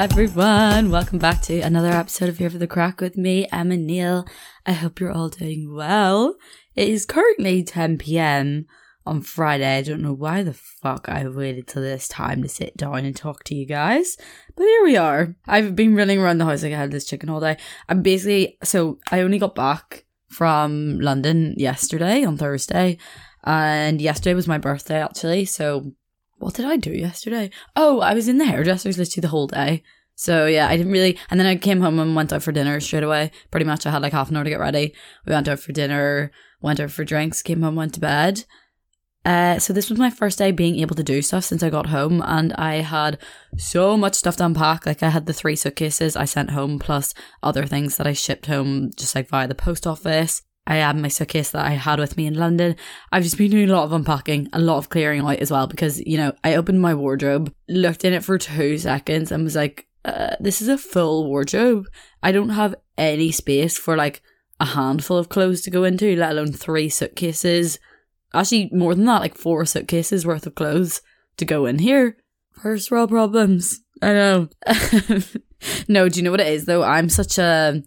Everyone. Welcome back to another episode of Here for the Crack with me, Emma Neal. I hope you're all doing well. It is currently 10 p.m. on Friday. I don't know why the fuck I waited till this time to sit down and talk to you guys, but here we are. I've been running around the house like I had this chicken all day. I'm basically, so I only got back from London yesterday on Thursday, and yesterday was my birthday actually, so what did I do yesterday? Oh, I was in the hairdresser's literally the whole day. So yeah, I didn't really. And then I came home and went out for dinner straight away. Pretty much, I had like half an hour to get ready. We went out for dinner, went out for drinks, came home, went to bed. Uh, so this was my first day being able to do stuff since I got home, and I had so much stuff to unpack. Like I had the three suitcases I sent home, plus other things that I shipped home, just like via the post office. I had my suitcase that I had with me in London. I've just been doing a lot of unpacking, a lot of clearing out as well, because, you know, I opened my wardrobe, looked in it for two seconds, and was like, uh, this is a full wardrobe. I don't have any space for like a handful of clothes to go into, let alone three suitcases. Actually, more than that, like four suitcases worth of clothes to go in here. First world problems. I know. no, do you know what it is though? I'm such a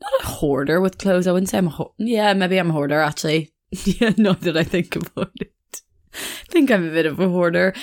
not a hoarder with clothes. I wouldn't say I'm a ho- yeah, maybe I'm a hoarder actually. yeah, not that I think about it. I think I'm a bit of a hoarder.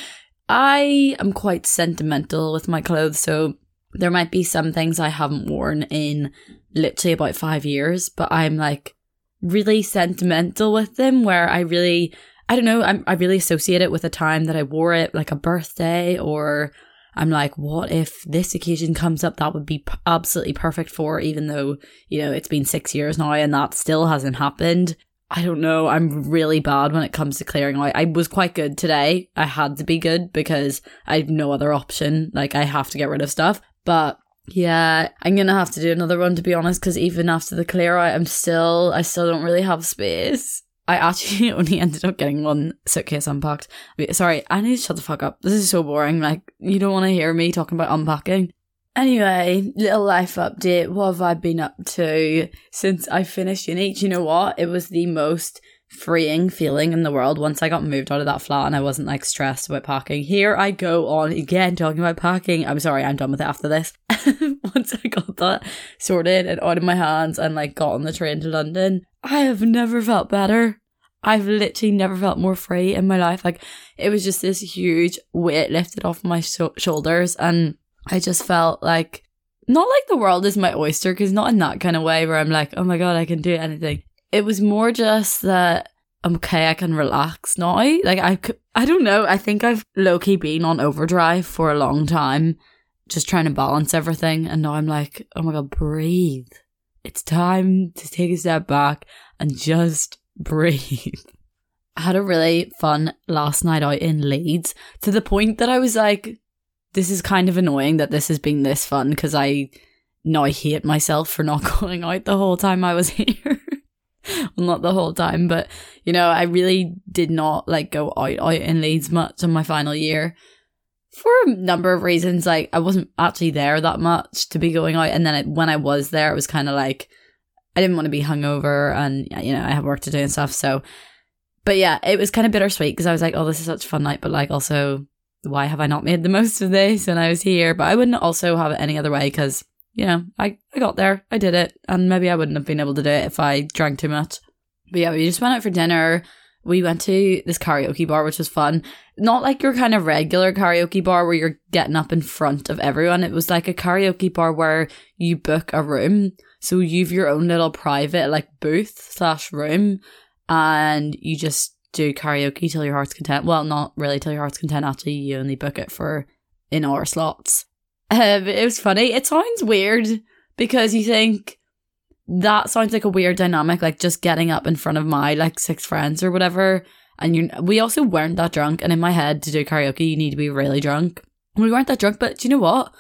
I am quite sentimental with my clothes, so there might be some things I haven't worn in literally about five years, but I'm like really sentimental with them where I really I don't know, I'm, I really associate it with a time that I wore it, like a birthday or I'm like, what if this occasion comes up? That would be p- absolutely perfect for, even though, you know, it's been six years now and that still hasn't happened. I don't know. I'm really bad when it comes to clearing out. I was quite good today. I had to be good because I have no other option. Like, I have to get rid of stuff. But yeah, I'm gonna have to do another one to be honest, because even after the clear out, I'm still, I still don't really have space. I actually only ended up getting one suitcase unpacked. Sorry, I need to shut the fuck up. This is so boring. Like, you don't want to hear me talking about unpacking. Anyway, little life update. What have I been up to since I finished uni? Do you know what? It was the most freeing feeling in the world once I got moved out of that flat and I wasn't like stressed about packing. Here I go on again talking about packing. I'm sorry, I'm done with it after this. once I got that sorted and out of my hands and like got on the train to London, I have never felt better. I've literally never felt more free in my life. Like it was just this huge weight lifted off my so- shoulders, and I just felt like not like the world is my oyster, because not in that kind of way where I'm like, oh my god, I can do anything. It was more just that okay, I can relax now. Like I, I don't know. I think I've low key been on overdrive for a long time, just trying to balance everything, and now I'm like, oh my god, breathe. It's time to take a step back and just breathe. I had a really fun last night out in Leeds to the point that I was like, this is kind of annoying that this has been this fun because I now hate myself for not going out the whole time I was here. well, not the whole time, but you know, I really did not like go out, out in Leeds much in my final year for a number of reasons. Like, I wasn't actually there that much to be going out. And then it, when I was there, it was kind of like, I didn't want to be hungover and, you know, I have work to do and stuff. So, but yeah, it was kind of bittersweet because I was like, oh, this is such a fun night, but like also, why have I not made the most of this when I was here? But I wouldn't also have it any other way because, you know, I, I got there, I did it, and maybe I wouldn't have been able to do it if I drank too much. But yeah, we just went out for dinner. We went to this karaoke bar, which was fun. Not like your kind of regular karaoke bar where you're getting up in front of everyone. It was like a karaoke bar where you book a room. So you've your own little private like booth slash room and you just do karaoke till your heart's content. Well, not really till your heart's content. Actually, you only book it for in hour slots. Um, it was funny. It sounds weird because you think that sounds like a weird dynamic, like just getting up in front of my like six friends or whatever. And you, we also weren't that drunk. And in my head, to do karaoke, you need to be really drunk. We weren't that drunk, but do you know what?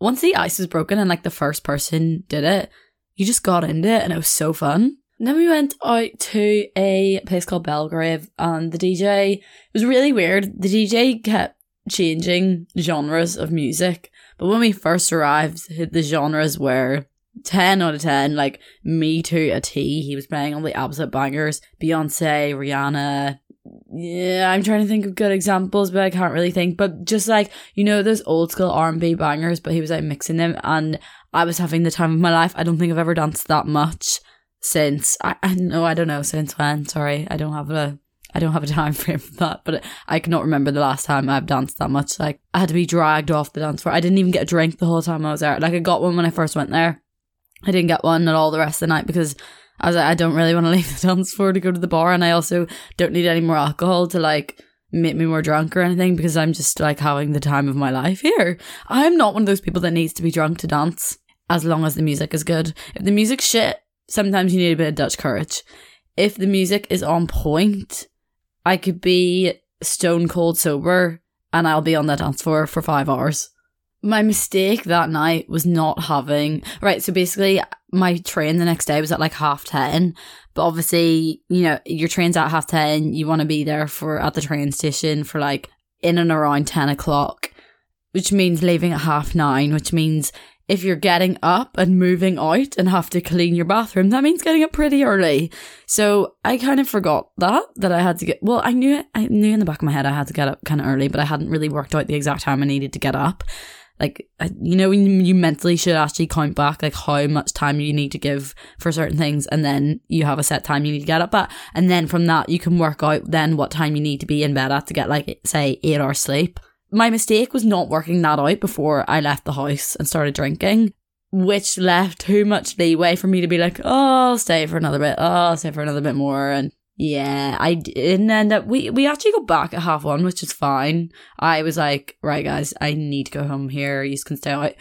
Once the ice was broken and like the first person did it, you just got into it and it was so fun. Then we went out to a place called Belgrave and the DJ it was really weird. The DJ kept changing genres of music. But when we first arrived, the genres were 10 out of 10, like me to a T. He was playing all the absolute bangers Beyonce, Rihanna. Yeah, I'm trying to think of good examples, but I can't really think. But just like, you know, those old school R&B bangers, but he was like mixing them and I was having the time of my life. I don't think I've ever danced that much since, I, I know, I don't know since when. Sorry, I don't have a I don't have a time frame for that, but I cannot remember the last time I've danced that much. Like I had to be dragged off the dance floor. I didn't even get a drink the whole time I was there. Like I got one when I first went there. I didn't get one at all the rest of the night because I was like, I don't really want to leave the dance floor to go to the bar, and I also don't need any more alcohol to like make me more drunk or anything because I'm just like having the time of my life here. I'm not one of those people that needs to be drunk to dance as long as the music is good. If the music's shit, sometimes you need a bit of Dutch courage. If the music is on point, I could be stone cold sober and I'll be on the dance floor for five hours. My mistake that night was not having, right, so basically my train the next day was at like half 10, but obviously, you know, your train's at half 10, you want to be there for, at the train station for like in and around 10 o'clock, which means leaving at half nine, which means if you're getting up and moving out and have to clean your bathroom, that means getting up pretty early. So I kind of forgot that, that I had to get, well, I knew, I knew in the back of my head I had to get up kind of early, but I hadn't really worked out the exact time I needed to get up. Like, you know, you mentally should actually count back, like how much time you need to give for certain things. And then you have a set time you need to get up at. And then from that, you can work out then what time you need to be in bed at to get like, say, eight hours sleep my mistake was not working that out before I left the house and started drinking, which left too much leeway for me to be like, oh, I'll stay for another bit. Oh, I'll stay for another bit more. And yeah, I didn't end up, we, we actually got back at half one, which is fine. I was like, right, guys, I need to go home here. You can stay out.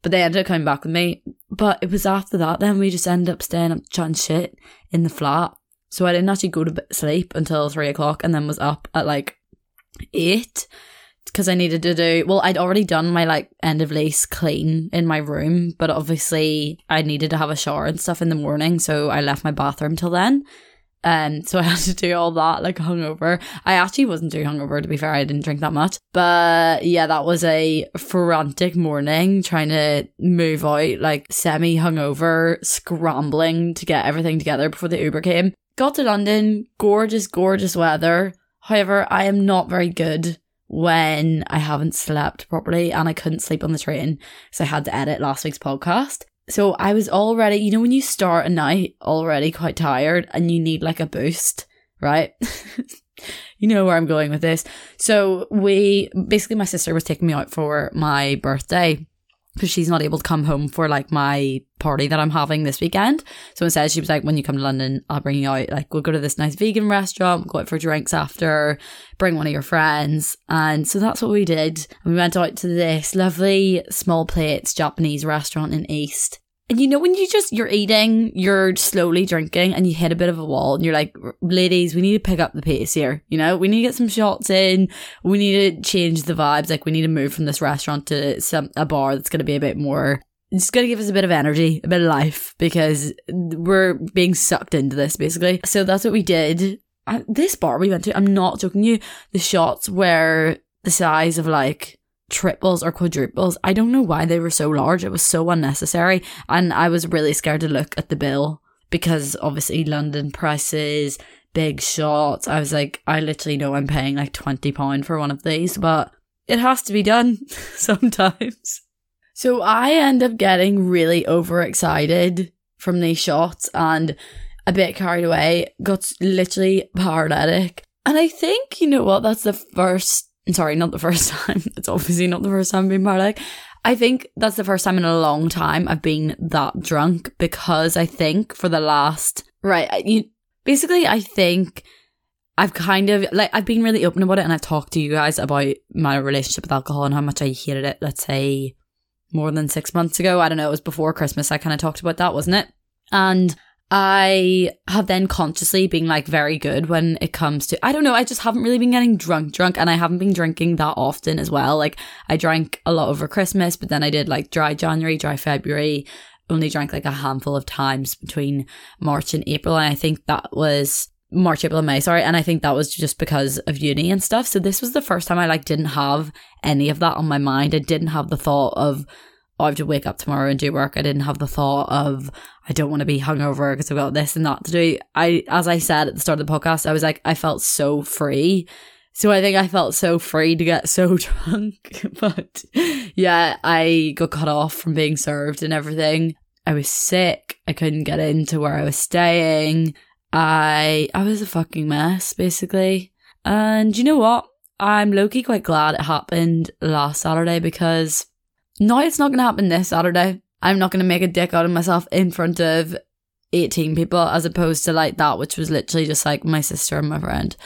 But they ended up coming back with me. But it was after that, then we just ended up staying up chatting shit in the flat. So I didn't actually go to sleep until three o'clock and then was up at like eight because I needed to do well, I'd already done my like end of lease clean in my room, but obviously I needed to have a shower and stuff in the morning, so I left my bathroom till then. Um, so I had to do all that like hungover. I actually wasn't too hungover to be fair. I didn't drink that much, but yeah, that was a frantic morning trying to move out, like semi hungover, scrambling to get everything together before the Uber came. Got to London, gorgeous, gorgeous weather. However, I am not very good when I haven't slept properly and I couldn't sleep on the train So I had to edit last week's podcast. So I was already, you know, when you start a night already quite tired and you need like a boost, right? you know where I'm going with this. So we basically, my sister was taking me out for my birthday because she's not able to come home for like my party that I'm having this weekend. So instead, she was like, when you come to London, I'll bring you out. Like, we'll go to this nice vegan restaurant, we'll go out for drinks after, bring one of your friends. And so that's what we did. And we went out to this lovely small plates Japanese restaurant in East. And you know, when you just, you're eating, you're slowly drinking and you hit a bit of a wall and you're like, ladies, we need to pick up the pace here. You know, we need to get some shots in. We need to change the vibes. Like we need to move from this restaurant to some, a bar that's going to be a bit more, it's going to give us a bit of energy, a bit of life because we're being sucked into this basically. So that's what we did. At this bar we went to, I'm not joking you, the shots were the size of like, triples or quadruples. I don't know why they were so large. It was so unnecessary. And I was really scared to look at the bill because obviously London prices, big shots. I was like, I literally know I'm paying like £20 for one of these, but it has to be done sometimes. So I end up getting really overexcited from these shots and a bit carried away, got literally paralytic. And I think, you know what, that's the first sorry, not the first time. It's obviously not the first time I've been paralytic. I think that's the first time in a long time I've been that drunk because I think for the last right, you basically I think I've kind of like I've been really open about it and I've talked to you guys about my relationship with alcohol and how much I hated it. Let's say more than six months ago. I don't know. It was before Christmas. I kind of talked about that, wasn't it? And I have then consciously been like very good when it comes to, I don't know, I just haven't really been getting drunk, drunk, and I haven't been drinking that often as well. Like, I drank a lot over Christmas, but then I did like dry January, dry February, only drank like a handful of times between March and April. And I think that was March, April, and May, sorry. And I think that was just because of uni and stuff. So this was the first time I like didn't have any of that on my mind. I didn't have the thought of, oh, I have to wake up tomorrow and do work. I didn't have the thought of, I don't want to be hungover because I've got this and that to do. I, as I said at the start of the podcast, I was like, I felt so free. So I think I felt so free to get so drunk. but yeah, I got cut off from being served and everything. I was sick. I couldn't get into where I was staying. I I was a fucking mess, basically. And you know what? I'm low-key quite glad it happened last Saturday because no, it's not gonna happen this Saturday. I'm not going to make a dick out of myself in front of 18 people as opposed to like that, which was literally just like my sister and my friend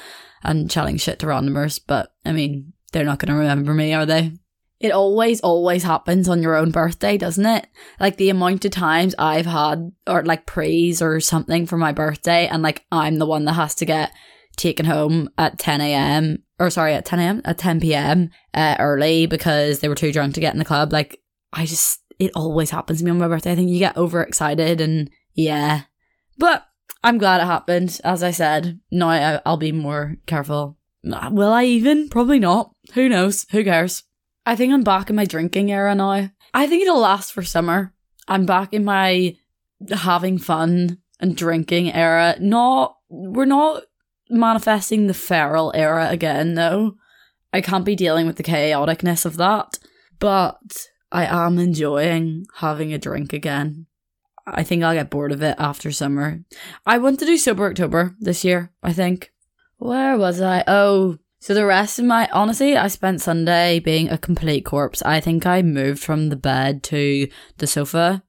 and chatting shit to randomers. But I mean, they're not going to remember me, are they? It always, always happens on your own birthday, doesn't it? Like the amount of times I've had or like praise or something for my birthday and like I'm the one that has to get taken home at 10 a.m. or sorry, at 10 a.m. at 10 p.m. Uh, early because they were too drunk to get in the club. Like I just it always happens to me on my birthday. I think you get overexcited and yeah. But I'm glad it happened. As I said, now I, I'll be more careful. Will I even? Probably not. Who knows? Who cares? I think I'm back in my drinking era now. I think it'll last for summer. I'm back in my having fun and drinking era. Not, we're not manifesting the feral era again, though. I can't be dealing with the chaoticness of that. But I am enjoying having a drink again. I think I'll get bored of it after summer. I want to do Sober October this year, I think. Where was I? Oh, so the rest of my honestly, I spent Sunday being a complete corpse. I think I moved from the bed to the sofa,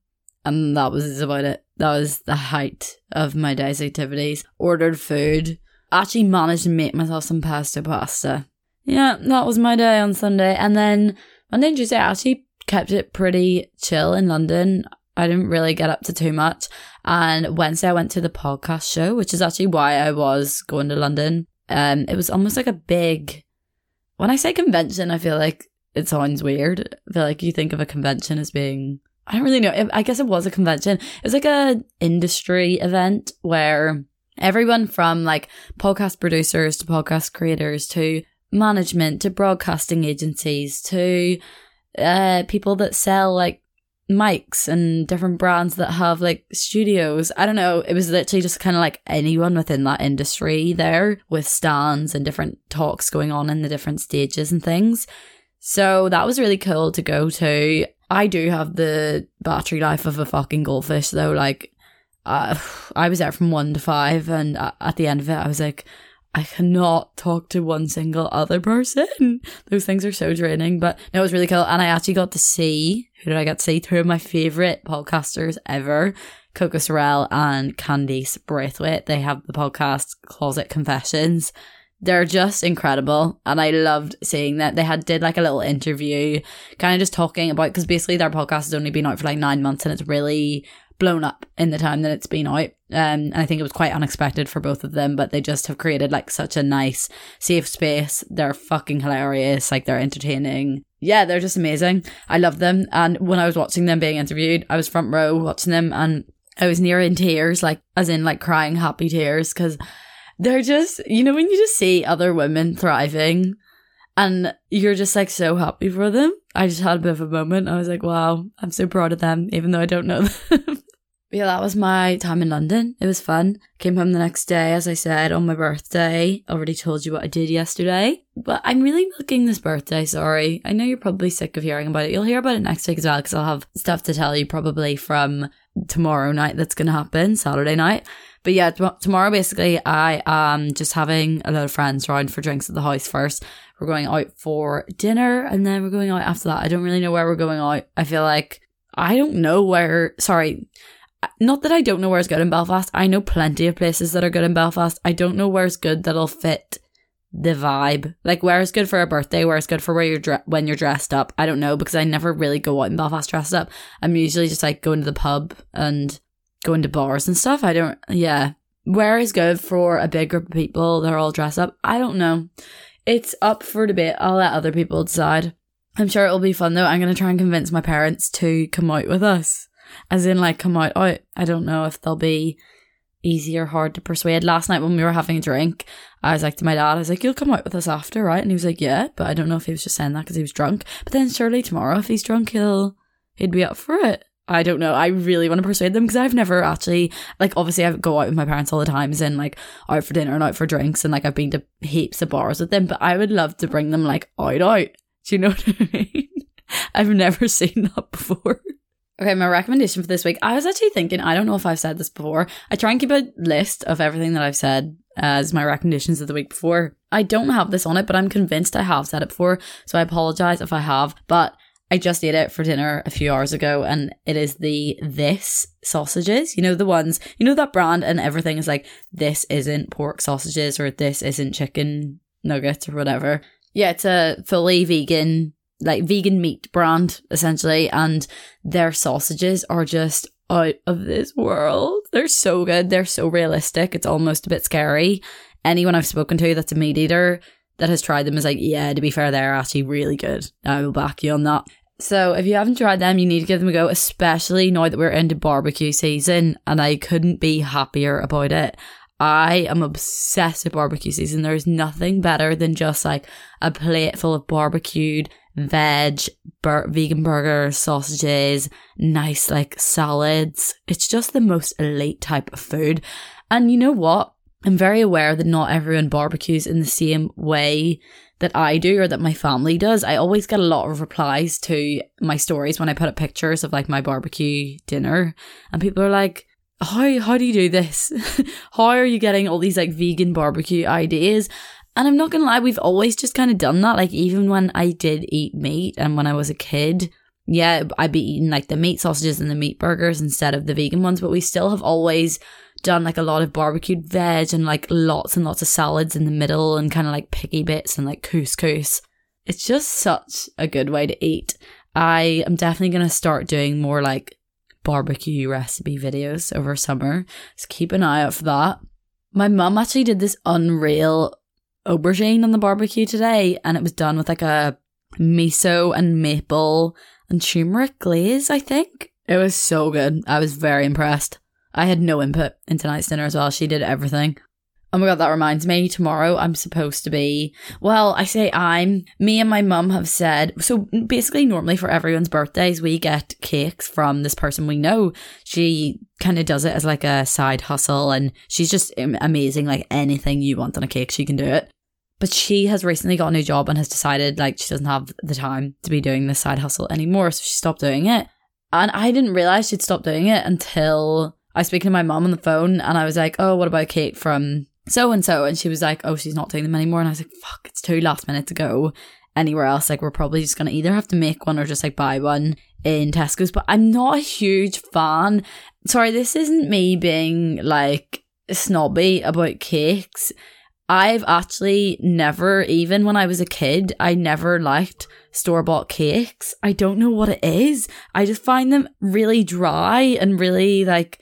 and that was about it. That was the height of my day's activities. Ordered food. Actually managed to make myself some pesto pasta. Yeah, that was my day on Sunday. And then Monday and Tuesday, I actually kept it pretty chill in London. I didn't really get up to too much. And Wednesday, I went to the podcast show, which is actually why I was going to London. Um, it was almost like a big. When I say convention, I feel like it sounds weird. I feel like you think of a convention as being. I don't really know. I guess it was a convention. It was like a industry event where everyone from like podcast producers to podcast creators to management to broadcasting agencies to uh, people that sell like mics and different brands that have like studios. I don't know. It was literally just kind of like anyone within that industry there with stands and different talks going on in the different stages and things. So that was really cool to go to. I do have the battery life of a fucking goldfish though. Like, uh, I was there from one to five, and at the end of it, I was like, I cannot talk to one single other person. Those things are so draining, but no, it was really cool. And I actually got to see, who did I get to see? Two of my favorite podcasters ever, Coco Sarel and Candice Brathwaite. They have the podcast Closet Confessions. They're just incredible. And I loved seeing that. They had did like a little interview, kind of just talking about, because basically their podcast has only been out for like nine months and it's really blown up in the time that it's been out. Um, and I think it was quite unexpected for both of them, but they just have created like such a nice, safe space. They're fucking hilarious. Like they're entertaining. Yeah, they're just amazing. I love them. And when I was watching them being interviewed, I was front row watching them and I was near in tears, like, as in like crying happy tears because they're just, you know, when you just see other women thriving and you're just like so happy for them. I just had a bit of a moment. I was like, wow, I'm so proud of them, even though I don't know them. Yeah, that was my time in London. It was fun. Came home the next day, as I said, on my birthday. Already told you what I did yesterday. But I'm really milking this birthday, sorry. I know you're probably sick of hearing about it. You'll hear about it next week as well, because I'll have stuff to tell you probably from tomorrow night that's going to happen, Saturday night. But yeah, t- tomorrow basically I am just having a lot of friends around for drinks at the house first. We're going out for dinner and then we're going out after that. I don't really know where we're going out. I feel like I don't know where, sorry, not that I don't know where's good in Belfast. I know plenty of places that are good in Belfast. I don't know where's good that'll fit the vibe. Like where's good for a birthday, where's good for where you're dre- when you're dressed up. I don't know because I never really go out in Belfast dressed up. I'm usually just like going to the pub and going to bars and stuff. I don't, yeah. Where is good for a big group of people? that are all dressed up. I don't know. It's up for debate. I'll let other people decide. I'm sure it'll be fun though. I'm to try and convince my parents to come out with us. As in, like, come out, out. I don't know if they'll be easy or hard to persuade. Last night when we were having a drink, I was like to my dad, I was like, you'll come out with us after, right? And he was like, yeah, but I don't know if he was just saying that because he was drunk. But then surely tomorrow, if he's drunk, he'll, he'd be up for it. I don't know. I really want to persuade them because I've never actually, like, obviously I go out with my parents all the time, and like out for dinner and out for drinks, and like I've been to heaps of bars with them, but I would love to bring them like out, out. Do you know what I mean? I've never seen that before. Okay, my recommendation for this week. I was actually thinking, I don't know if I've said this before. I try and keep a list of everything that I've said as my recommendations of the week before. I don't have this on it, but I'm convinced I have said it before. So I apologize if I have. But I just ate it for dinner a few hours ago and it is the this sausages. You know, the ones, you know, that brand and everything is like, this isn't pork sausages or this isn't chicken nuggets or whatever. Yeah, it's a fully vegan like vegan meat brand essentially and their sausages are just out of this world. They're so good. They're so realistic. It's almost a bit scary. Anyone I've spoken to that's a meat eater that has tried them is like, yeah, to be fair, they're actually really good. I will back you on that. So if you haven't tried them, you need to give them a go, especially now that we're into barbecue season and I couldn't be happier about it. I am obsessed with barbecue season. There's nothing better than just like a plate full of barbecued veg, bur- vegan burgers, sausages, nice like salads. It's just the most elite type of food. And you know what? I'm very aware that not everyone barbecues in the same way that I do or that my family does. I always get a lot of replies to my stories when I put up pictures of like my barbecue dinner and people are like, how how do you do this? how are you getting all these like vegan barbecue ideas? And I'm not gonna lie, we've always just kind of done that. Like even when I did eat meat and when I was a kid, yeah, I'd be eating like the meat sausages and the meat burgers instead of the vegan ones, but we still have always done like a lot of barbecued veg and like lots and lots of salads in the middle and kind of like picky bits and like couscous. It's just such a good way to eat. I am definitely going to start doing more like barbecue recipe videos over summer. So keep an eye out for that. My mum actually did this unreal aubergine on the barbecue today, and it was done with like a miso and maple and turmeric glaze, I think. It was so good. I was very impressed. I had no input in tonight's dinner as well. She did everything. Oh my god, that reminds me. Tomorrow I'm supposed to be. Well, I say I'm. Me and my mum have said. So basically, normally for everyone's birthdays, we get cakes from this person we know. She kind of does it as like a side hustle, and she's just amazing. Like anything you want on a cake, she can do it. But she has recently got a new job and has decided like she doesn't have the time to be doing this side hustle anymore, so she stopped doing it. And I didn't realize she'd stopped doing it until I was speaking to my mom on the phone, and I was like, "Oh, what about cake from so and so, and she was like, "Oh, she's not doing them anymore." And I was like, "Fuck, it's too last minute to go anywhere else. Like, we're probably just gonna either have to make one or just like buy one in Tesco's." But I'm not a huge fan. Sorry, this isn't me being like snobby about cakes. I've actually never, even when I was a kid, I never liked store bought cakes. I don't know what it is. I just find them really dry and really like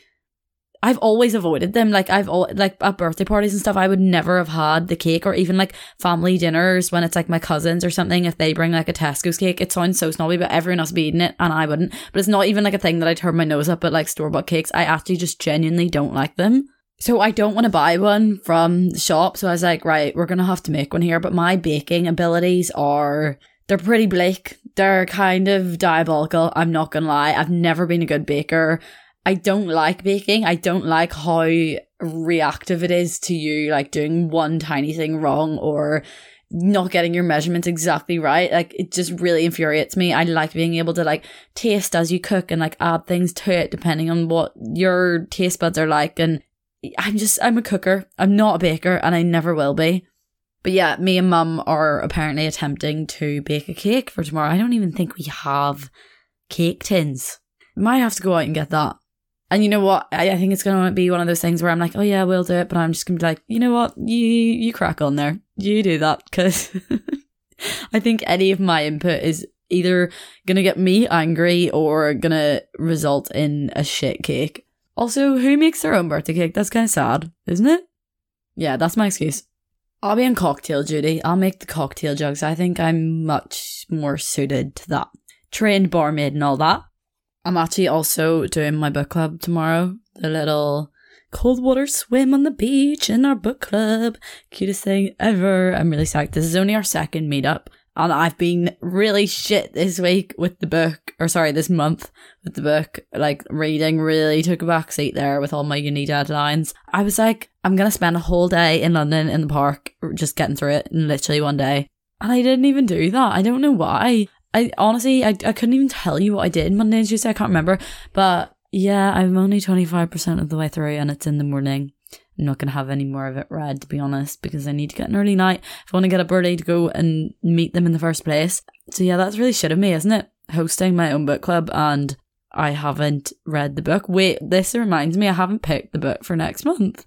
I've always avoided them. Like I've all like at birthday parties and stuff, I would never have had the cake or even like family dinners when it's like my cousins or something. If they bring like a Tesco's cake, it sounds so snobby, but everyone else would be eating it and I wouldn't. But it's not even like a thing that I turn my nose up at like store bought cakes. I actually just genuinely don't like them. So I don't want to buy one from the shop. So I was like, right, we're gonna have to make one here. But my baking abilities are they're pretty bleak. They're kind of diabolical. I'm not gonna lie. I've never been a good baker. I don't like baking. I don't like how reactive it is to you, like doing one tiny thing wrong or not getting your measurements exactly right. Like it just really infuriates me. I like being able to like taste as you cook and like add things to it depending on what your taste buds are like. And I'm just, I'm a cooker. I'm not a baker and I never will be. But yeah, me and mum are apparently attempting to bake a cake for tomorrow. I don't even think we have cake tins. Might have to go out and get that. And you know what? I, I think it's going to be one of those things where I'm like, oh yeah, we'll do it. But I'm just going to be like, you know what? You, you crack on there. You do that. Cause I think any of my input is either going to get me angry or going to result in a shit cake. Also, who makes their own birthday cake? That's kind of sad, isn't it? Yeah, that's my excuse. I'll be in cocktail duty. I'll make the cocktail jugs. I think I'm much more suited to that. Trained barmaid and all that. I'm actually also doing my book club tomorrow. The little cold water swim on the beach in our book club. Cutest thing ever. I'm really psyched. This is only our second meetup. And I've been really shit this week with the book, or sorry, this month with the book. Like, reading really took a backseat there with all my uni deadlines. I was like, I'm gonna spend a whole day in London in the park just getting through it in literally one day. And I didn't even do that. I don't know why. I honestly, I, I couldn't even tell you what I did Monday and Tuesday. I can't remember. But yeah, I'm only 25% of the way through and it's in the morning. I'm not going to have any more of it read, to be honest, because I need to get an early night if I want to get up early to go and meet them in the first place. So yeah, that's really shit of me, isn't it? Hosting my own book club and I haven't read the book. Wait, this reminds me, I haven't picked the book for next month.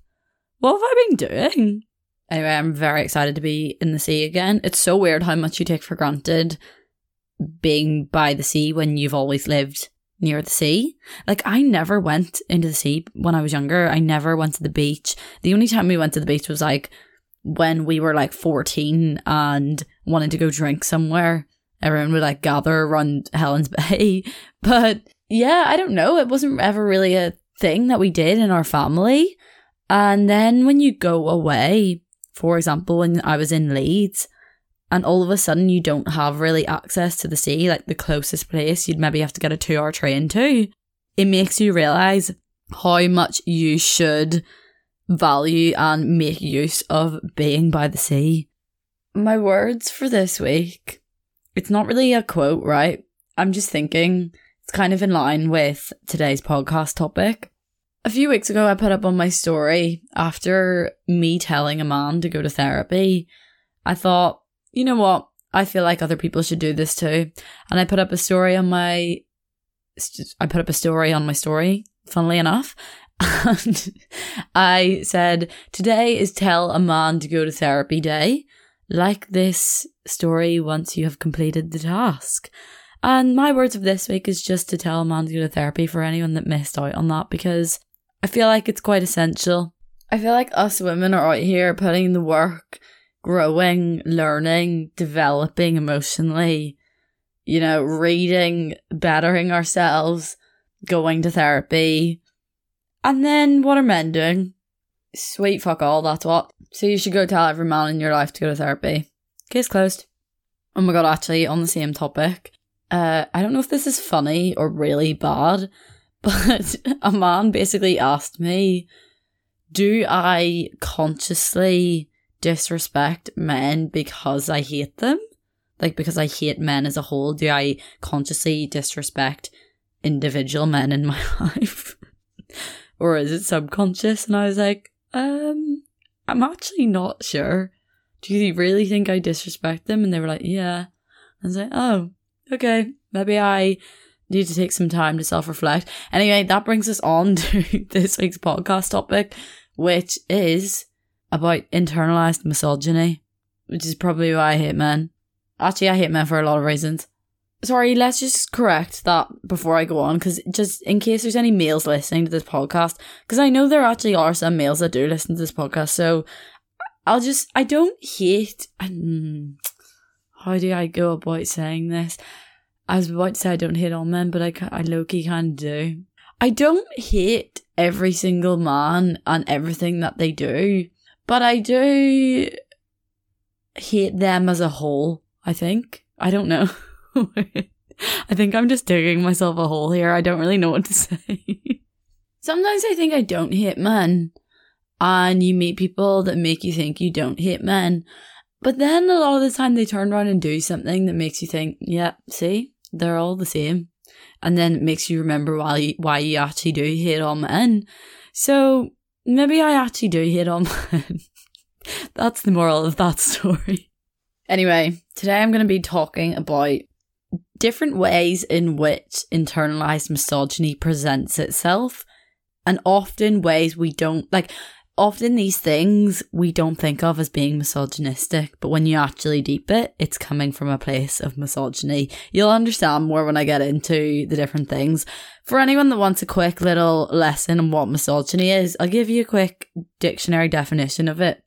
What have I been doing? Anyway, I'm very excited to be in the sea again. It's so weird how much you take for granted being by the sea when you've always lived near the sea. Like I never went into the sea when I was younger. I never went to the beach. The only time we went to the beach was like when we were like 14 and wanted to go drink somewhere. Everyone would like gather around Helen's Bay. But yeah, I don't know. It wasn't ever really a thing that we did in our family. And then when you go away, for example, when I was in Leeds, and all of a sudden you don't have really access to the sea, like the closest place you'd maybe have to get a two hour train to, it makes you realize how much you should value and make use of being by the sea. My words for this week, it's not really a quote, right? I'm just thinking it's kind of in line with today's podcast topic. A few weeks ago, I put up on my story after me telling a man to go to therapy. I thought, you know what? I feel like other people should do this too. And I put up a story on my, I put up a story on my story, funnily enough. And I said, today is tell a man to go to therapy day. Like this story once you have completed the task. And my words of this week is just to tell a man to go to therapy for anyone that missed out on that because I feel like it's quite essential. I feel like us women are out here putting the work growing, learning, developing emotionally, you know, reading, bettering ourselves, going to therapy. And then what are men doing? Sweet fuck all, that's what. So you should go tell every man in your life to go to therapy. Case closed. Oh my god, actually, on the same topic. Uh, I don't know if this is funny or really bad, but a man basically asked me, do I consciously disrespect men because I hate them? Like, because I hate men as a whole, do I consciously disrespect individual men in my life? or is it subconscious? And I was like, um, I'm actually not sure. Do you really think I disrespect them? And they were like, yeah. I was like, oh, okay. Maybe I need to take some time to self reflect. Anyway, that brings us on to this week's podcast topic, which is about internalized misogyny, which is probably why I hate men. Actually, I hate men for a lot of reasons. Sorry, let's just correct that before I go on, because just in case there's any males listening to this podcast, because I know there actually are some males that do listen to this podcast, so I'll just, I don't hate, um, how do I go about saying this? I was about to say I don't hate all men, but I, I low key kind of do. I don't hate every single man and everything that they do. But I do hate them as a whole, I think. I don't know. I think I'm just digging myself a hole here. I don't really know what to say. Sometimes I think I don't hate men, and you meet people that make you think you don't hate men. But then a lot of the time they turn around and do something that makes you think, yeah, see, they're all the same. And then it makes you remember why you, why you actually do hate all men. So maybe I actually do hate on men. That's the moral of that story. Anyway, today I'm going to be talking about different ways in which internalized misogyny presents itself, and often ways we don't like. Often these things we don't think of as being misogynistic, but when you actually deep it, it's coming from a place of misogyny. You'll understand more when I get into the different things. For anyone that wants a quick little lesson on what misogyny is, I'll give you a quick dictionary definition of it.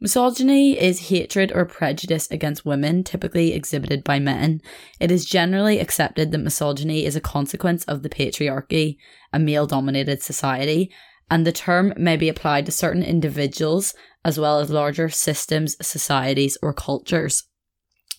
Misogyny is hatred or prejudice against women, typically exhibited by men. It is generally accepted that misogyny is a consequence of the patriarchy, a male dominated society, and the term may be applied to certain individuals as well as larger systems, societies, or cultures.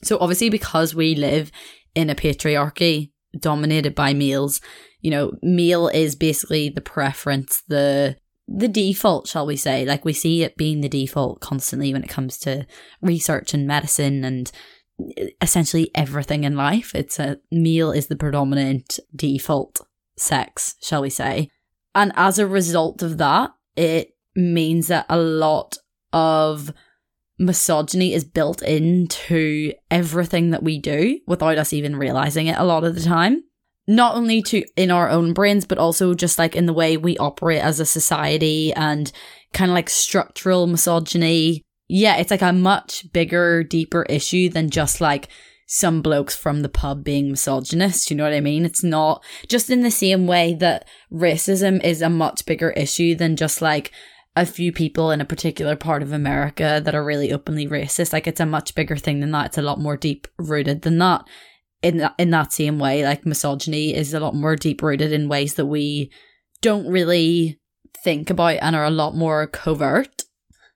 So, obviously, because we live in a patriarchy dominated by males, you know, male is basically the preference, the the default, shall we say. Like we see it being the default constantly when it comes to research and medicine and eh, essentially everything in life. It's a male is the predominant default sex, shall we say. And as a result of that, it means that a lot of misogyny is built into everything that we do without us even realizing it a lot of the time. Not only to in our own brains, but also just like in the way we operate as a society and kind of like structural misogyny. Yeah, it's like a much bigger, deeper issue than just like some blokes from the pub being misogynist. You know what I mean? It's not just in the same way that racism is a much bigger issue than just like a few people in a particular part of America that are really openly racist. Like it's a much bigger thing than that. It's a lot more deep rooted than that. In that, in that same way, like misogyny is a lot more deep rooted in ways that we don't really think about and are a lot more covert.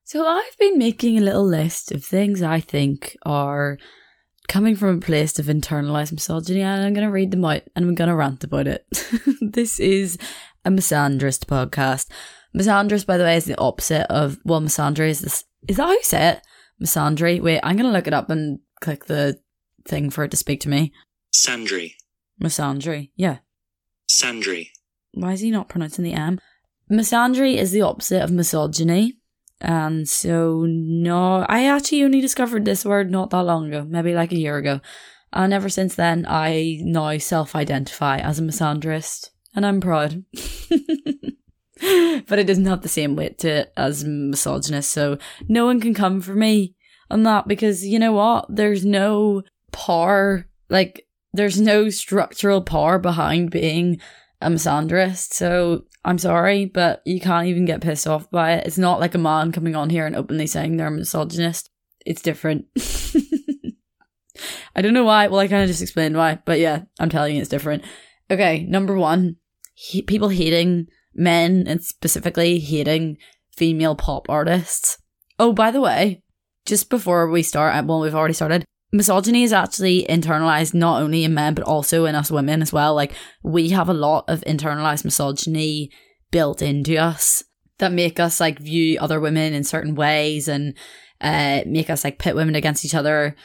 So I've been making a little list of things I think are coming from a place of internalized misogyny, and I'm going to read them out and I'm going to rant about it. this is a misandrist podcast. Misandrist, by the way, is the opposite of, well, misandry is this, is that how you say it? Misandry. Wait, I'm going to look it up and click the thing for it to speak to me. Sandry. Misandry. Yeah. Sandry. Why is he not pronouncing the M? Misandry is the opposite of misogyny. And so, no, I actually only discovered this word not that long ago, maybe like a year ago. And ever since then, I now self identify as a misandrist, and I'm proud. but it doesn't have the same weight to it as misogynist, so no one can come for me on that because you know what? There's no power, like, there's no structural power behind being a misandrist. So I'm sorry, but you can't even get pissed off by it. It's not like a man coming on here and openly saying they're a misogynist. It's different. I don't know why. Well, I kind of just explained why, but yeah, I'm telling you it's different. Okay, number one, he- people hating men and specifically hating female pop artists. Oh, by the way, just before we start, well, we've already started misogyny is actually internalized not only in men but also in us women as well. Like we have a lot of internalized misogyny built into us that make us like view other women in certain ways and uh make us like pit women against each other.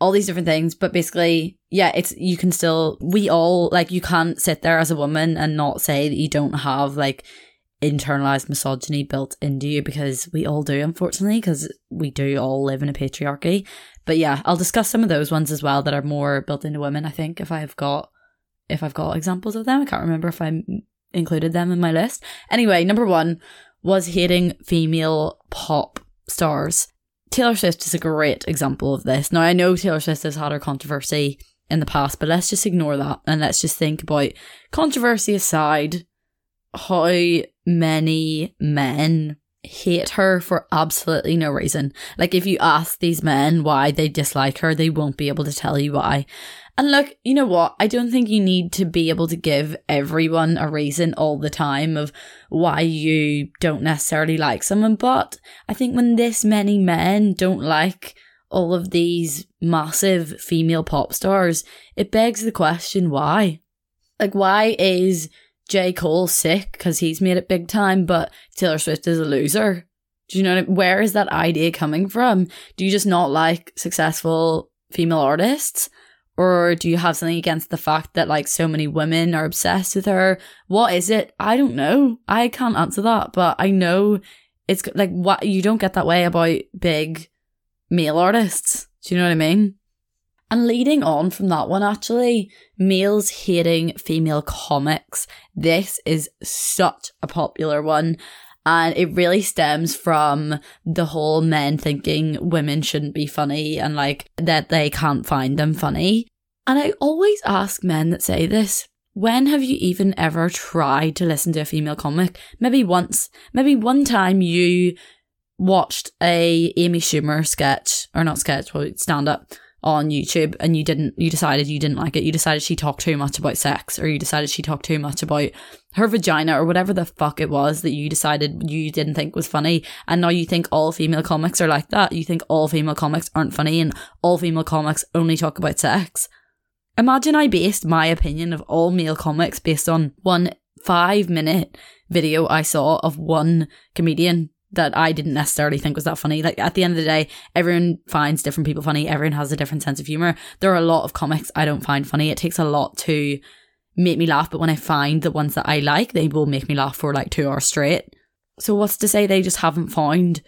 All these different things, but basically, yeah, it's you can still we all like you can't sit there as a woman and not say that you don't have like internalized misogyny built into you because we all do, unfortunately, because we do all live in a patriarchy. But yeah, I'll discuss some of those ones as well that are more built into women. I think if I've got if I've got examples of them, I can't remember if I included them in my list. Anyway, number one was hating female pop stars. Taylor Swift is a great example of this. Now I know Taylor Swift has had her controversy in the past, but let's just ignore that and let's just think about controversy aside, how many men hate her for absolutely no reason. Like, if you ask these men why they dislike her, they won't be able to tell you why. And look, you know what? I don't think you need to be able to give everyone a reason all the time of why you don't necessarily like someone. But I think when this many men don't like all of these massive female pop stars, it begs the question why? Like, why is J. Cole sick because he's made it big time, but Taylor Swift is a loser. Do you know I mean? where is that idea coming from? Do you just not like successful female artists? Or do you have something against the fact that like so many women are obsessed with her? What is it? I don't know. I can't answer that, but I know it's like what you don't get that way about big male artists. Do you know what I mean? And leading on from that one, actually, males hating female comics. This is such a popular one. And it really stems from the whole men thinking women shouldn't be funny and like that they can't find them funny. And I always ask men that say this, when have you even ever tried to listen to a female comic? Maybe once. Maybe one time you watched a Amy Schumer sketch, or not sketch, but stand up on YouTube and you didn't, you decided you didn't like it. You decided she talked too much about sex or you decided she talked too much about her vagina or whatever the fuck it was that you decided you didn't think was funny. And now you think all female comics are like that. You think all female comics aren't funny and all female comics only talk about sex. Imagine I based my opinion of all male comics based on one five minute video I saw of one comedian that I didn't necessarily think was that funny. Like at the end of the day, everyone finds different people funny. Everyone has a different sense of humor. There are a lot of comics I don't find funny. It takes a lot to make me laugh, but when I find the ones that I like, they will make me laugh for like two hours straight. So what's to say they just haven't found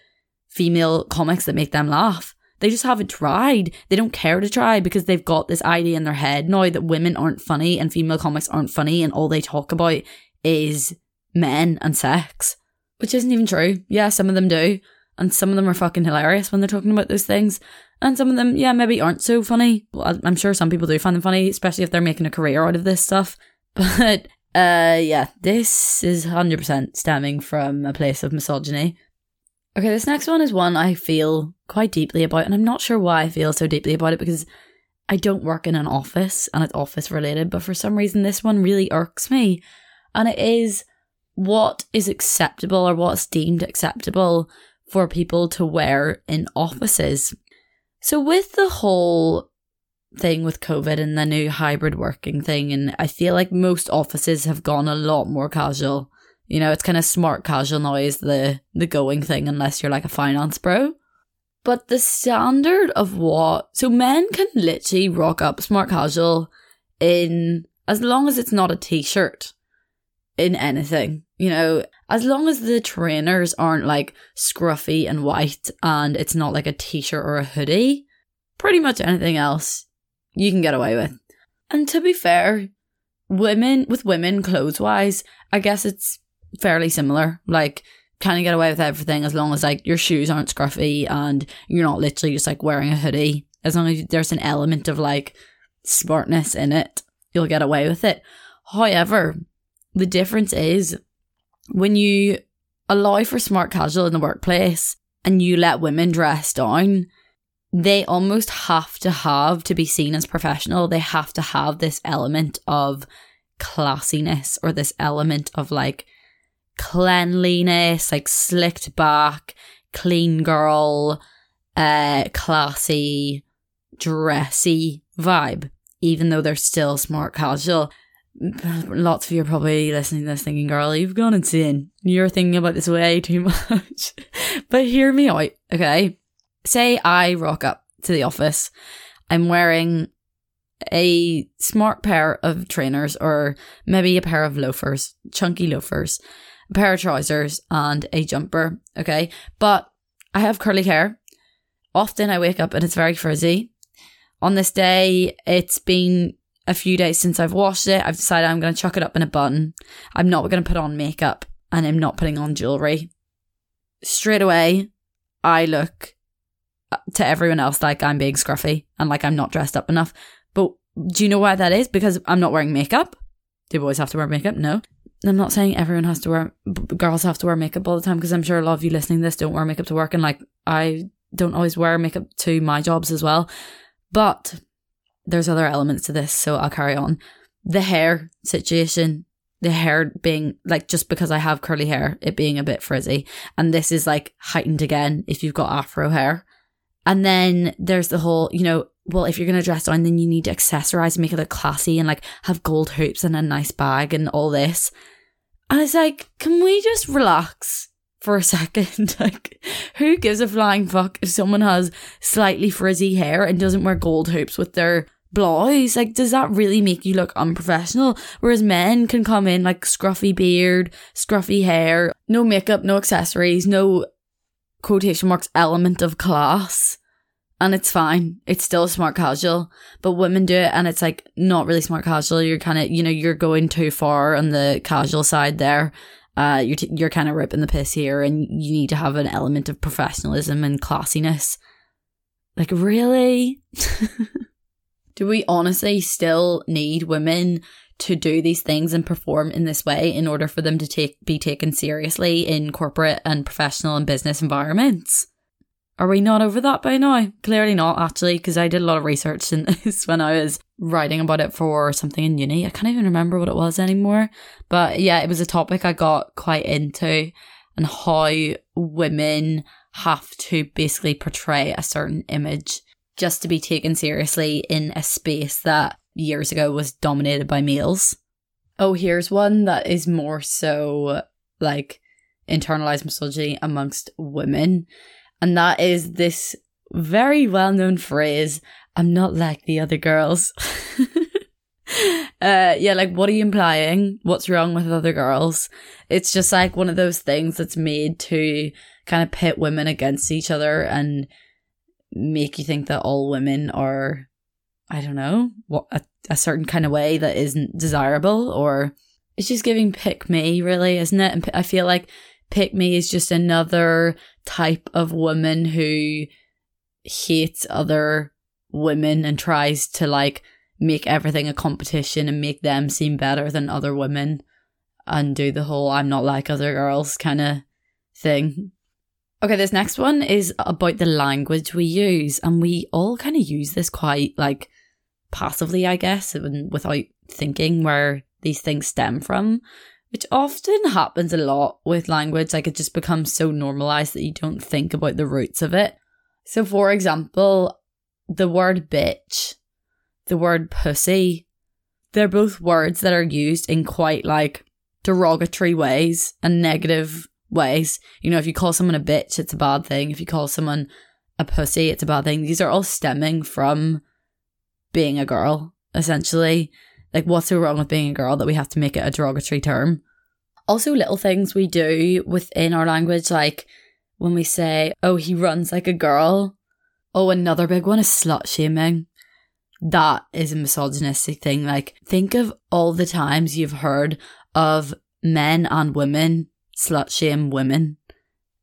female comics that make them laugh? They just haven't tried. They don't care to try because they've got this idea in their head now that women aren't funny and female comics aren't funny and all they talk about is men and sex which isn't even true. Yeah, some of them do. And some of them are fucking hilarious when they're talking about those things. And some of them, yeah, maybe aren't so funny. Well, I'm sure some people do find them funny, especially if they're making a career out of this stuff. But, uh, yeah, this is 100% stemming from a place of misogyny. Okay, this next one is one I feel quite deeply about, and I'm not sure why I feel so deeply about it because I don't work in an office and it's office related, but for some reason this one really irks me. And it is what is acceptable or what's deemed acceptable for people to wear in offices. So, with the whole thing with COVID and the new hybrid working thing, and I feel like most offices have gone a lot more casual. You know, it's kind of smart casual now is the the going thing, unless you're like a finance bro. But the standard of what so men can literally rock up smart casual in as long as it's not a t-shirt in anything. You know, as long as the trainers aren't like scruffy and white and it's not like a t shirt or a hoodie, pretty much anything else you can get away with. And to be fair, women, with women clothes wise, I guess it's fairly similar. Like, kind of get away with everything as long as like your shoes aren't scruffy and you're not literally just like wearing a hoodie. As long as there's an element of like smartness in it, you'll get away with it. However, the difference is when you allow for smart casual in the workplace and you let women dress down, they almost have to have to be seen as professional. They have to have this element of classiness or this element of like cleanliness, like slicked back, clean girl, uh, classy, dressy vibe, even though they're still smart casual lots of you are probably listening to this thinking, girl, you've gone insane. You're thinking about this way too much. but hear me out, okay? Say I rock up to the office. I'm wearing a smart pair of trainers or maybe a pair of loafers, chunky loafers, a pair of trousers and a jumper, okay? But I have curly hair. Often I wake up and it's very frizzy. On this day, it's been a few days since I've washed it, I've decided I'm going to chuck it up in a bun. I'm not going to put on makeup and I'm not putting on jewelry. Straight away, I look uh, to everyone else like I'm being scruffy and like I'm not dressed up enough. But do you know why that is? Because I'm not wearing makeup. Do boys have to wear makeup? No. I'm not saying everyone has to wear, girls have to wear makeup all the time because I'm sure a lot of you listening to this don't wear makeup to work and like I don't always wear makeup to my jobs as well. But there's other elements to this, so I'll carry on. The hair situation, the hair being like just because I have curly hair, it being a bit frizzy. And this is like heightened again if you've got afro hair. And then there's the whole, you know, well, if you're going to dress down, then you need to accessorize and make it look classy and like have gold hoops and a nice bag and all this. And it's like, can we just relax for a second? like, who gives a flying fuck if someone has slightly frizzy hair and doesn't wear gold hoops with their blouse. Like, does that really make you look unprofessional? Whereas men can come in like scruffy beard, scruffy hair, no makeup, no accessories, no quotation marks element of class. And it's fine. It's still smart casual. But women do it and it's like not really smart casual. You're kind of, you know, you're going too far on the casual side there. uh, you're t- you're kind of ripping the piss here, and you need to have an element of professionalism and classiness. Like, really? do we honestly still need women to do these things and perform in this way in order for them to take be taken seriously in corporate and professional and business environments? Are we not over that by now? Clearly not, actually, because I did a lot of research in this when I was writing about it for something in uni. I can't even remember what it was anymore. But yeah, it was a topic I got quite into and how women have to basically portray a certain image just to be taken seriously in a space that years ago was dominated by males. Oh, here's one that is more so like internalized misogyny amongst women. And that is this very well known phrase I'm not like the other girls. uh, yeah, like, what are you implying? What's wrong with other girls? It's just like one of those things that's made to kind of pit women against each other and make you think that all women are, I don't know, what a, a certain kind of way that isn't desirable, or it's just giving pick me, really, isn't it? And I feel like pick me is just another type of woman who hates other women and tries to like make everything a competition and make them seem better than other women and do the whole I'm not like other girls kind of thing. Okay, this next one is about the language we use, and we all kind of use this quite like passively, I guess, and without thinking where these things stem from which often happens a lot with language. Like it just becomes so normalized that you don't think about the roots of it. So, for example, the word bitch, the word pussy, they're both words that are used in quite like derogatory ways and negative ways. You know, if you call someone a bitch, it's a bad thing. If you call someone a pussy, it's a bad thing. These are all stemming from being a girl, essentially. Like, what's so wrong with being a girl that we have to make it a derogatory term? Also, little things we do within our language, like when we say, oh, he runs like a girl. Oh, another big one is slut shaming. That is a misogynistic thing. Like, think of all the times you've heard of men and women slut shame women.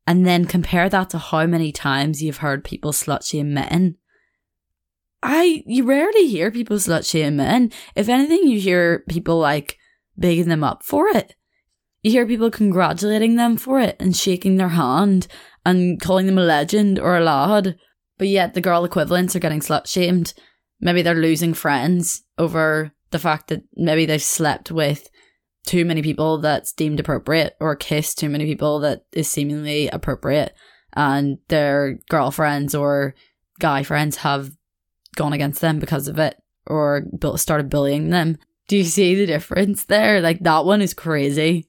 And then compare that to how many times you've heard people slut shame men. I you rarely hear people slut shame men. If anything, you hear people like bigging them up for it. You hear people congratulating them for it and shaking their hand and calling them a legend or a lad. But yet the girl equivalents are getting slut shamed. Maybe they're losing friends over the fact that maybe they've slept with too many people that's deemed appropriate or kiss too many people that is seemingly appropriate and their girlfriends or guy friends have gone against them because of it or started bullying them. Do you see the difference there? Like that one is crazy.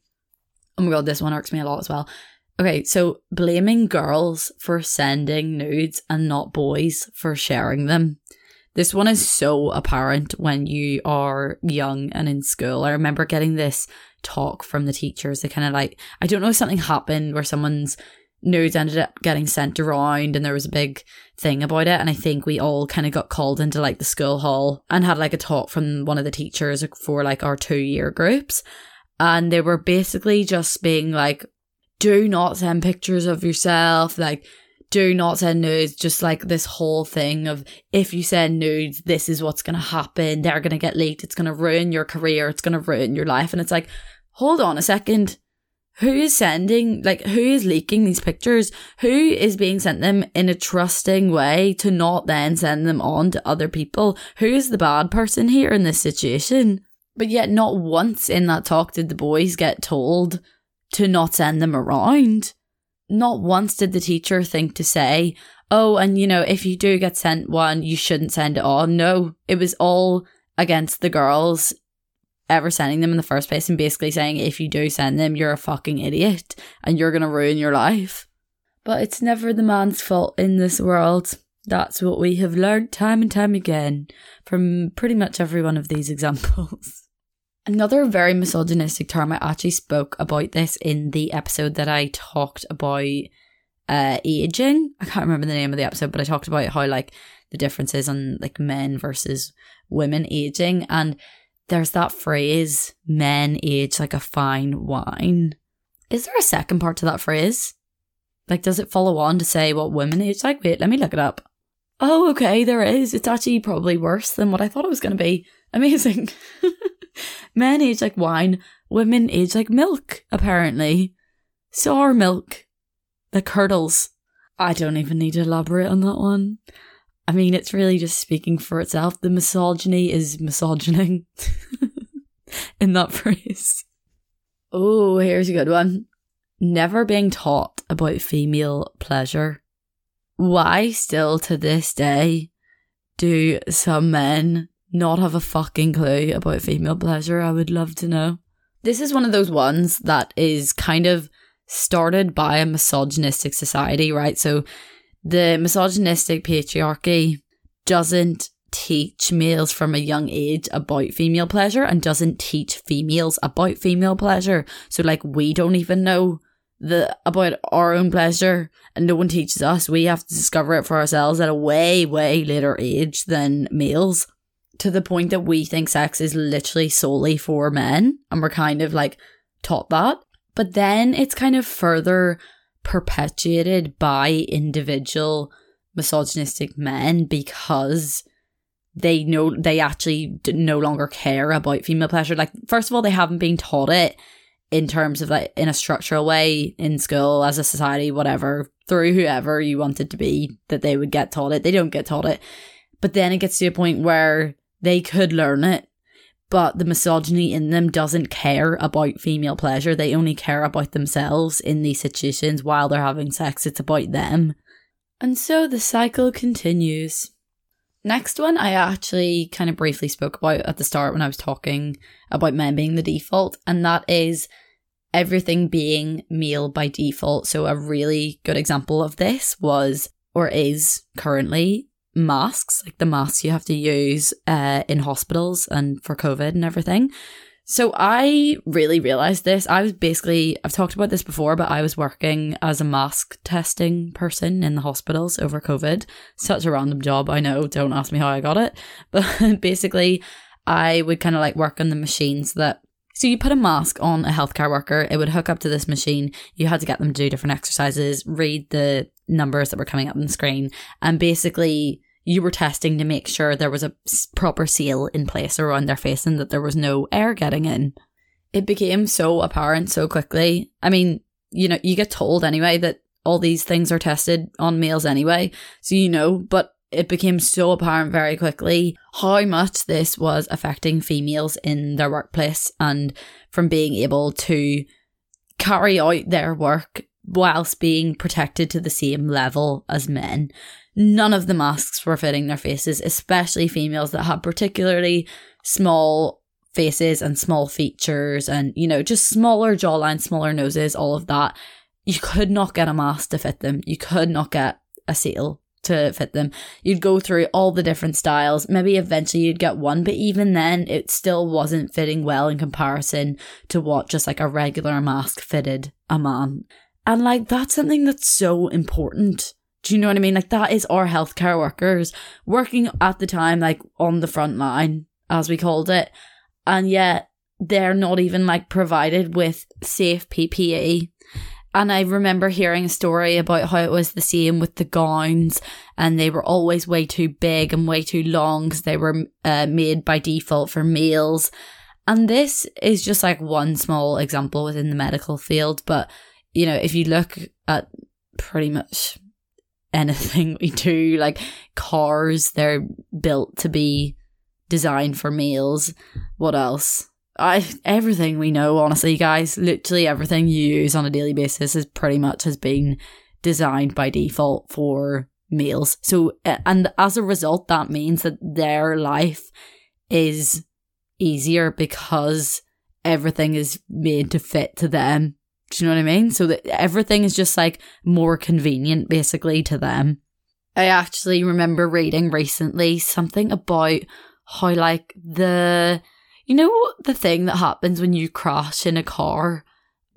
Oh my god, this one irks me a lot as well. Okay, so blaming girls for sending nudes and not boys for sharing them. This one is so apparent when you are young and in school. I remember getting this talk from the teachers. They kind of like, I don't know something happened where someone's nudes ended up getting sent around and there was a big thing about it. And I think we all kind of got called into like the school hall and had like a talk from one of the teachers for like our two year groups. And they were basically just being like, do not send pictures of yourself. Like, do not send nudes. Just like this whole thing of if you send nudes, this is what's going to happen. They're going to get leaked. It's going to ruin your career. It's going to ruin your life. And it's like, hold on a second who is sending, like, who is leaking these pictures? Who is being sent them in a trusting way to not then send them on to other people? Who is the bad person here in this situation? But yet, not once in that talk did the boys get told to not send them around. Not once did the teacher think to say, oh, and you know, if you do get sent one, you shouldn't send it on. No, it was all against the girls ever sending them in the first place and basically saying if you do send them, you're a fucking idiot and you're going to ruin your life. But it's never the man's fault in this world. That's what we have learned time and time again from pretty much every one of these examples. Another very misogynistic term, I actually spoke about this in the episode that I talked about uh, aging. I can't remember the name of the episode, but I talked about how like the differences on like men versus women aging. And there's that phrase, men age like a fine wine. Is there a second part to that phrase? Like, does it follow on to say what women age like? Wait, let me look it up. Oh, okay, there is. It's actually probably worse than what I thought it was going to be. Amazing. Men age like wine, women age like milk, apparently. Sour milk. The curdles. I don't even need to elaborate on that one. I mean, it's really just speaking for itself. The misogyny is misogyning in that phrase. Oh, here's a good one. Never being taught about female pleasure. Why still to this day do some men not have a fucking clue about female pleasure? I would love to know. This is one of those ones that is kind of started by a misogynistic society, right? So the misogynistic patriarchy doesn't teach males from a young age about female pleasure and doesn't teach females about female pleasure. So like we don't even know the about our own pleasure and no one teaches us. We have to discover it for ourselves at a way, way later age than males. To the point that we think sex is literally solely for men and we're kind of like taught that. But then it's kind of further perpetuated by individual misogynistic men because they know they actually no longer care about female pleasure. Like, first of all, they haven't been taught it in terms of like in a structural way in school, as a society, whatever, through whoever you wanted to be, that they would get taught it. They don't get taught it. But then it gets to a point where they could learn it but the misogyny in them doesn't care about female pleasure. They only care about themselves in these situations while they're having sex. It's about them. And so the cycle continues. Next one, I actually kind of briefly spoke about at the start when I was talking about men being the default, and that is everything being male by default. So, a really good example of this was, or is currently, masks, like the masks you have to use uh, in hospitals and for COVID and everything. So I really realized this. I was basically, I've talked about this before, but I was working as a mask testing person in the hospitals over COVID. Such a random job, I know. Don't ask me how I got it. But basically, I would kind of like work on the machines that so you put a mask on a healthcare worker, it would hook up to this machine. You had to get them to do different exercises, read the numbers that were coming up on the screen, and basically you were testing to make sure there was a proper seal in place around their face and that there was no air getting in. It became so apparent so quickly. I mean, you know, you get told anyway that all these things are tested on males anyway, so you know, but it became so apparent very quickly how much this was affecting females in their workplace and from being able to carry out their work whilst being protected to the same level as men none of the masks were fitting their faces, especially females that had particularly small faces and small features and, you know, just smaller jawlines, smaller noses, all of that. You could not get a mask to fit them. You could not get a seal to fit them. You'd go through all the different styles. Maybe eventually you'd get one, but even then, it still wasn't fitting well in comparison to what just like a regular mask fitted a man. And like, that's something that's so important do you know what I mean? Like that is our healthcare workers working at the time, like on the front line, as we called it. And yet they're not even like provided with safe PPE. And I remember hearing a story about how it was the same with the gowns and they were always way too big and way too long because they were uh, made by default for males. And this is just like one small example within the medical field. But, you know, if you look at pretty much anything we do. Like cars, they're built to be designed for males. What else? I everything we know, honestly, guys, literally everything you use on a daily basis is pretty much has been designed by default for males. So and as a result that means that their life is easier because everything is made to fit to them do you know what I mean? So that everything is just like more convenient basically to them. I actually remember reading recently something about how like the you know the thing that happens when you crash in a car?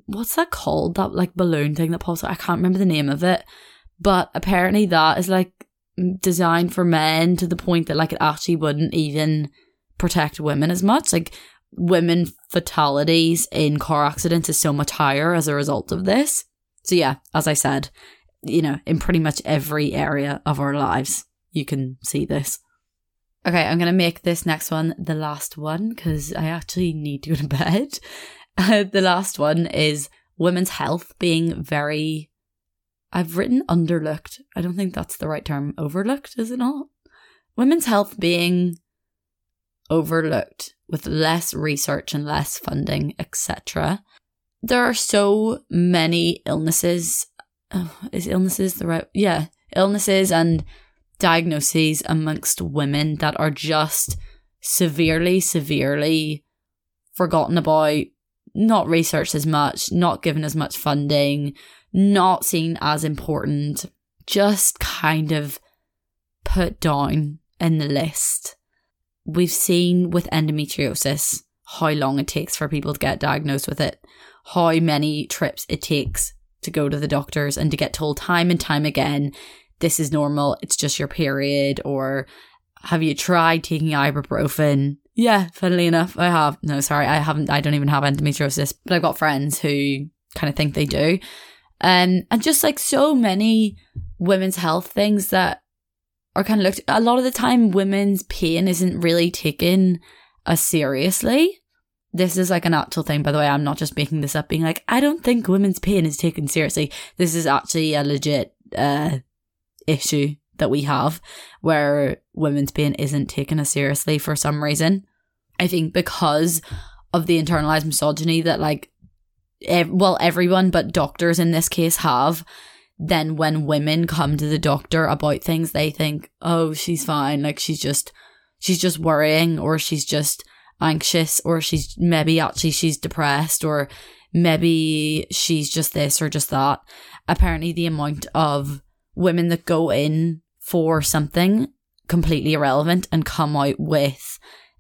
What's that called? That like balloon thing that pops I can't remember the name of it. But apparently that is like designed for men to the point that like it actually wouldn't even protect women as much. Like women fatalities in car accidents is so much higher as a result of this. So yeah, as I said, you know, in pretty much every area of our lives, you can see this. Okay, I'm going to make this next one the last one because I actually need to go to bed. Uh, the last one is women's health being very. I've written underlooked. I don't think that's the right term. Overlooked, is it not? Women's health being overlooked with less research and less funding, etc. There are so many illnesses. Oh, is illnesses the right? Yeah, illnesses and diagnoses amongst women that are just severely, severely forgotten about, not researched as much, not given as much funding, not seen as important, just kind of put down in the list. We've seen with endometriosis how long it takes for people to get diagnosed with it, how many trips it takes to go to the doctors and to get told time and time again, this is normal, it's just your period, or have you tried taking ibuprofen? Yeah, funnily enough, I have. No, sorry, I haven't, I don't even have endometriosis, but I've got friends who kind of think they do. Um, and just like so many women's health things that are kind of looked a lot of the time women's pain isn't really taken as seriously. This is like an actual thing by the way. I'm not just making this up being like i don't think women's pain is taken seriously. This is actually a legit uh, issue that we have where women's pain isn't taken as seriously for some reason. I think because of the internalized misogyny that like ev- well everyone but doctors in this case have then when women come to the doctor about things, they think, oh, she's fine. Like she's just, she's just worrying or she's just anxious or she's maybe actually she's depressed or maybe she's just this or just that. Apparently the amount of women that go in for something completely irrelevant and come out with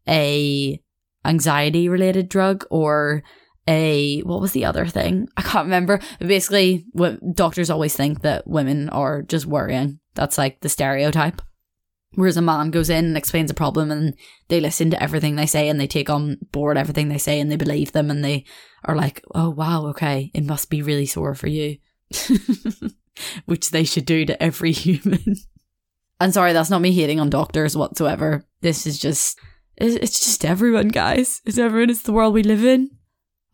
a anxiety related drug or a what was the other thing? I can't remember. Basically, what doctors always think that women are just worrying. That's like the stereotype. Whereas a man goes in and explains a problem and they listen to everything they say and they take on board everything they say and they believe them and they are like, oh wow, okay, it must be really sore for you. Which they should do to every human. and sorry, that's not me hating on doctors whatsoever. This is just, it's just everyone, guys. It's everyone. It's the world we live in.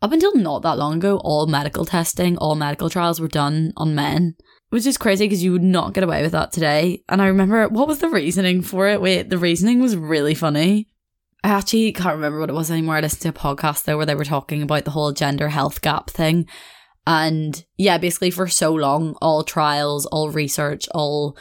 Up until not that long ago, all medical testing, all medical trials were done on men, which is crazy because you would not get away with that today. And I remember, what was the reasoning for it? Wait, the reasoning was really funny. I actually can't remember what it was anymore. I listened to a podcast though where they were talking about the whole gender health gap thing. And yeah, basically for so long, all trials, all research, all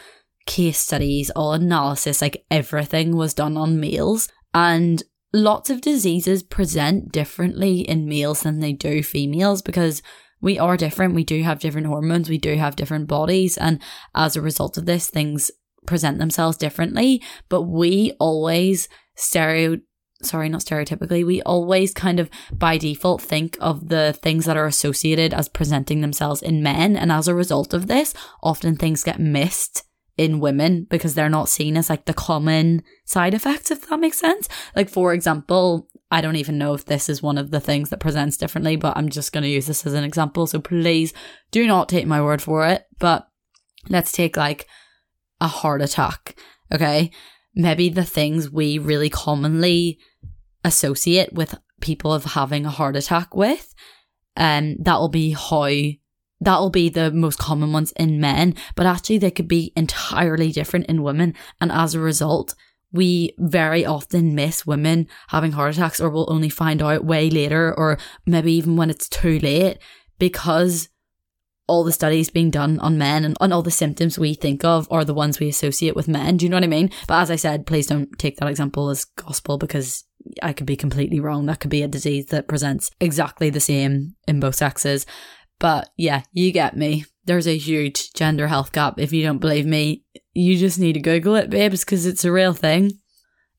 case studies, all analysis, like everything was done on males. And lots of diseases present differently in males than they do females because we are different. We do have different hormones. We do have different bodies. And as a result of this, things present themselves differently. But we always stereo, sorry, not stereotypically, we always kind of by default think of the things that are associated as presenting themselves in men. And as a result of this, often things get missed in women because they're not seen as like the common side effects, if that makes sense. Like, for example, I don't even know if this is one of the things that presents differently, but I'm just going to use this as an example. So please do not take my word for it. But let's take like a heart attack. Okay. Maybe the things we really commonly associate with people of having a heart attack with, and um, that will be how that'll be the most common ones in men, but actually they could be entirely different in women. And as a result, we very often miss women having heart attacks or we'll only find out way later or maybe even when it's too late because all the studies being done on men and on all the symptoms we think of are the ones we associate with men. Do you know what I mean? But as I said, please don't take that example as gospel because I could be completely wrong. That could be a disease that presents exactly the same in both sexes. But yeah, you get me. There's a huge gender health gap. If you don't believe me, you just need to Google it, babes, because it's a real thing.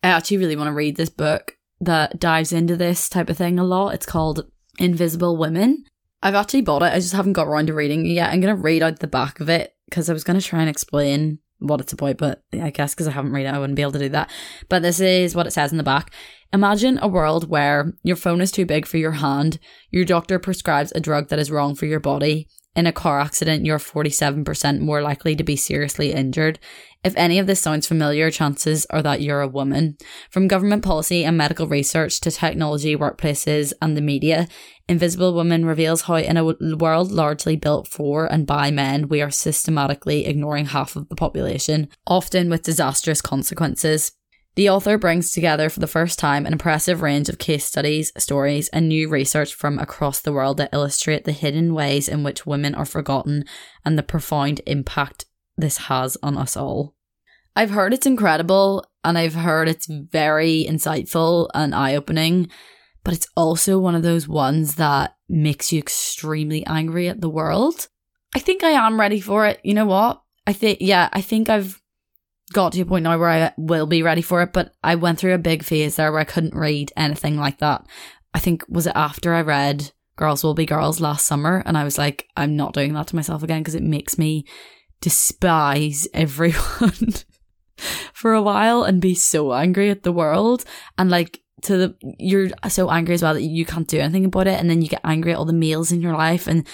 I actually really want to read this book that dives into this type of thing a lot. It's called Invisible Women. I've actually bought it. I just haven't got around to reading it yet. I'm going to read out the back of it because I was going to try and explain what it's about, but I guess because I haven't read it, I wouldn't be able to do that. But this is what it says in the back. Imagine a world where your phone is too big for your hand, your doctor prescribes a drug that is wrong for your body. In a car accident, you're 47% more likely to be seriously injured. If any of this sounds familiar, chances are that you're a woman. From government policy and medical research to technology, workplaces, and the media, Invisible Women reveals how, in a world largely built for and by men, we are systematically ignoring half of the population, often with disastrous consequences. The author brings together for the first time an impressive range of case studies, stories, and new research from across the world that illustrate the hidden ways in which women are forgotten and the profound impact this has on us all. I've heard it's incredible and I've heard it's very insightful and eye opening, but it's also one of those ones that makes you extremely angry at the world. I think I am ready for it. You know what? I think, yeah, I think I've got to a point now where I will be ready for it, but I went through a big phase there where I couldn't read anything like that. I think was it after I read Girls Will Be Girls last summer, and I was like, I'm not doing that to myself again because it makes me despise everyone for a while and be so angry at the world. And like to the you're so angry as well that you can't do anything about it. And then you get angry at all the meals in your life. And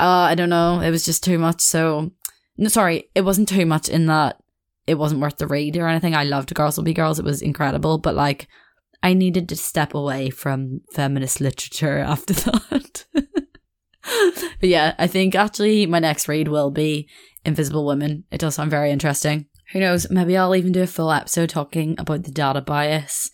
uh I don't know. It was just too much. So no sorry. It wasn't too much in that it wasn't worth the read or anything. I loved Girls Will Be Girls. It was incredible. But like, I needed to step away from feminist literature after that. but yeah, I think actually my next read will be Invisible Women. It does sound very interesting. Who knows? Maybe I'll even do a full episode talking about the data bias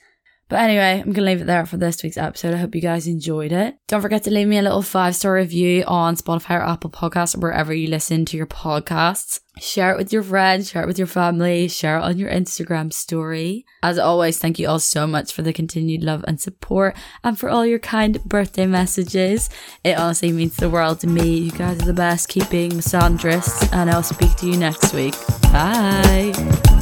but anyway, I'm going to leave it there for this week's episode. I hope you guys enjoyed it. Don't forget to leave me a little five star review on Spotify or Apple Podcasts or wherever you listen to your podcasts. Share it with your friends, share it with your family, share it on your Instagram story. As always, thank you all so much for the continued love and support and for all your kind birthday messages. It honestly means the world to me. You guys are the best. Keep being misandrous, and I'll speak to you next week. Bye.